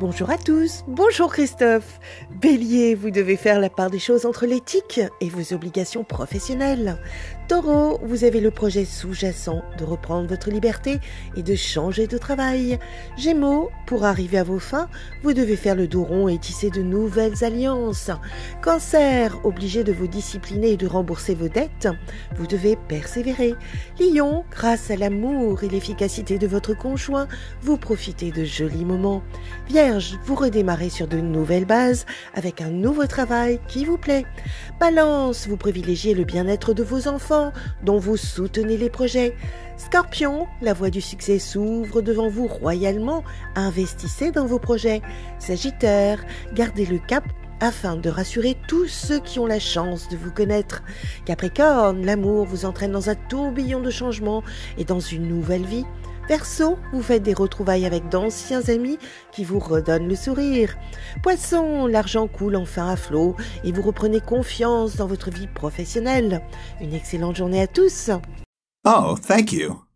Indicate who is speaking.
Speaker 1: Bonjour à tous, bonjour Christophe. Bélier, vous devez faire la part des choses entre l'éthique et vos obligations professionnelles. Taureau, vous avez le projet sous-jacent de reprendre votre liberté et de changer de travail. Gémeaux, pour arriver à vos fins, vous devez faire le dos rond et tisser de nouvelles alliances. Cancer, obligé de vous discipliner et de rembourser vos dettes, vous devez persévérer. Lion, grâce à l'amour et l'efficacité de votre conjoint, vous profitez de jolis moments vous redémarrez sur de nouvelles bases avec un nouveau travail qui vous plaît. Balance, vous privilégiez le bien-être de vos enfants dont vous soutenez les projets. Scorpion, la voie du succès s'ouvre devant vous royalement, investissez dans vos projets. Sagittaire, gardez le cap afin de rassurer tous ceux qui ont la chance de vous connaître. Capricorne, l'amour vous entraîne dans un tourbillon de changements et dans une nouvelle vie. Verseau, vous faites des retrouvailles avec d'anciens amis qui vous redonnent le sourire. Poisson, l'argent coule enfin à flot et vous reprenez confiance dans votre vie professionnelle. Une excellente journée à tous.
Speaker 2: Oh, thank you.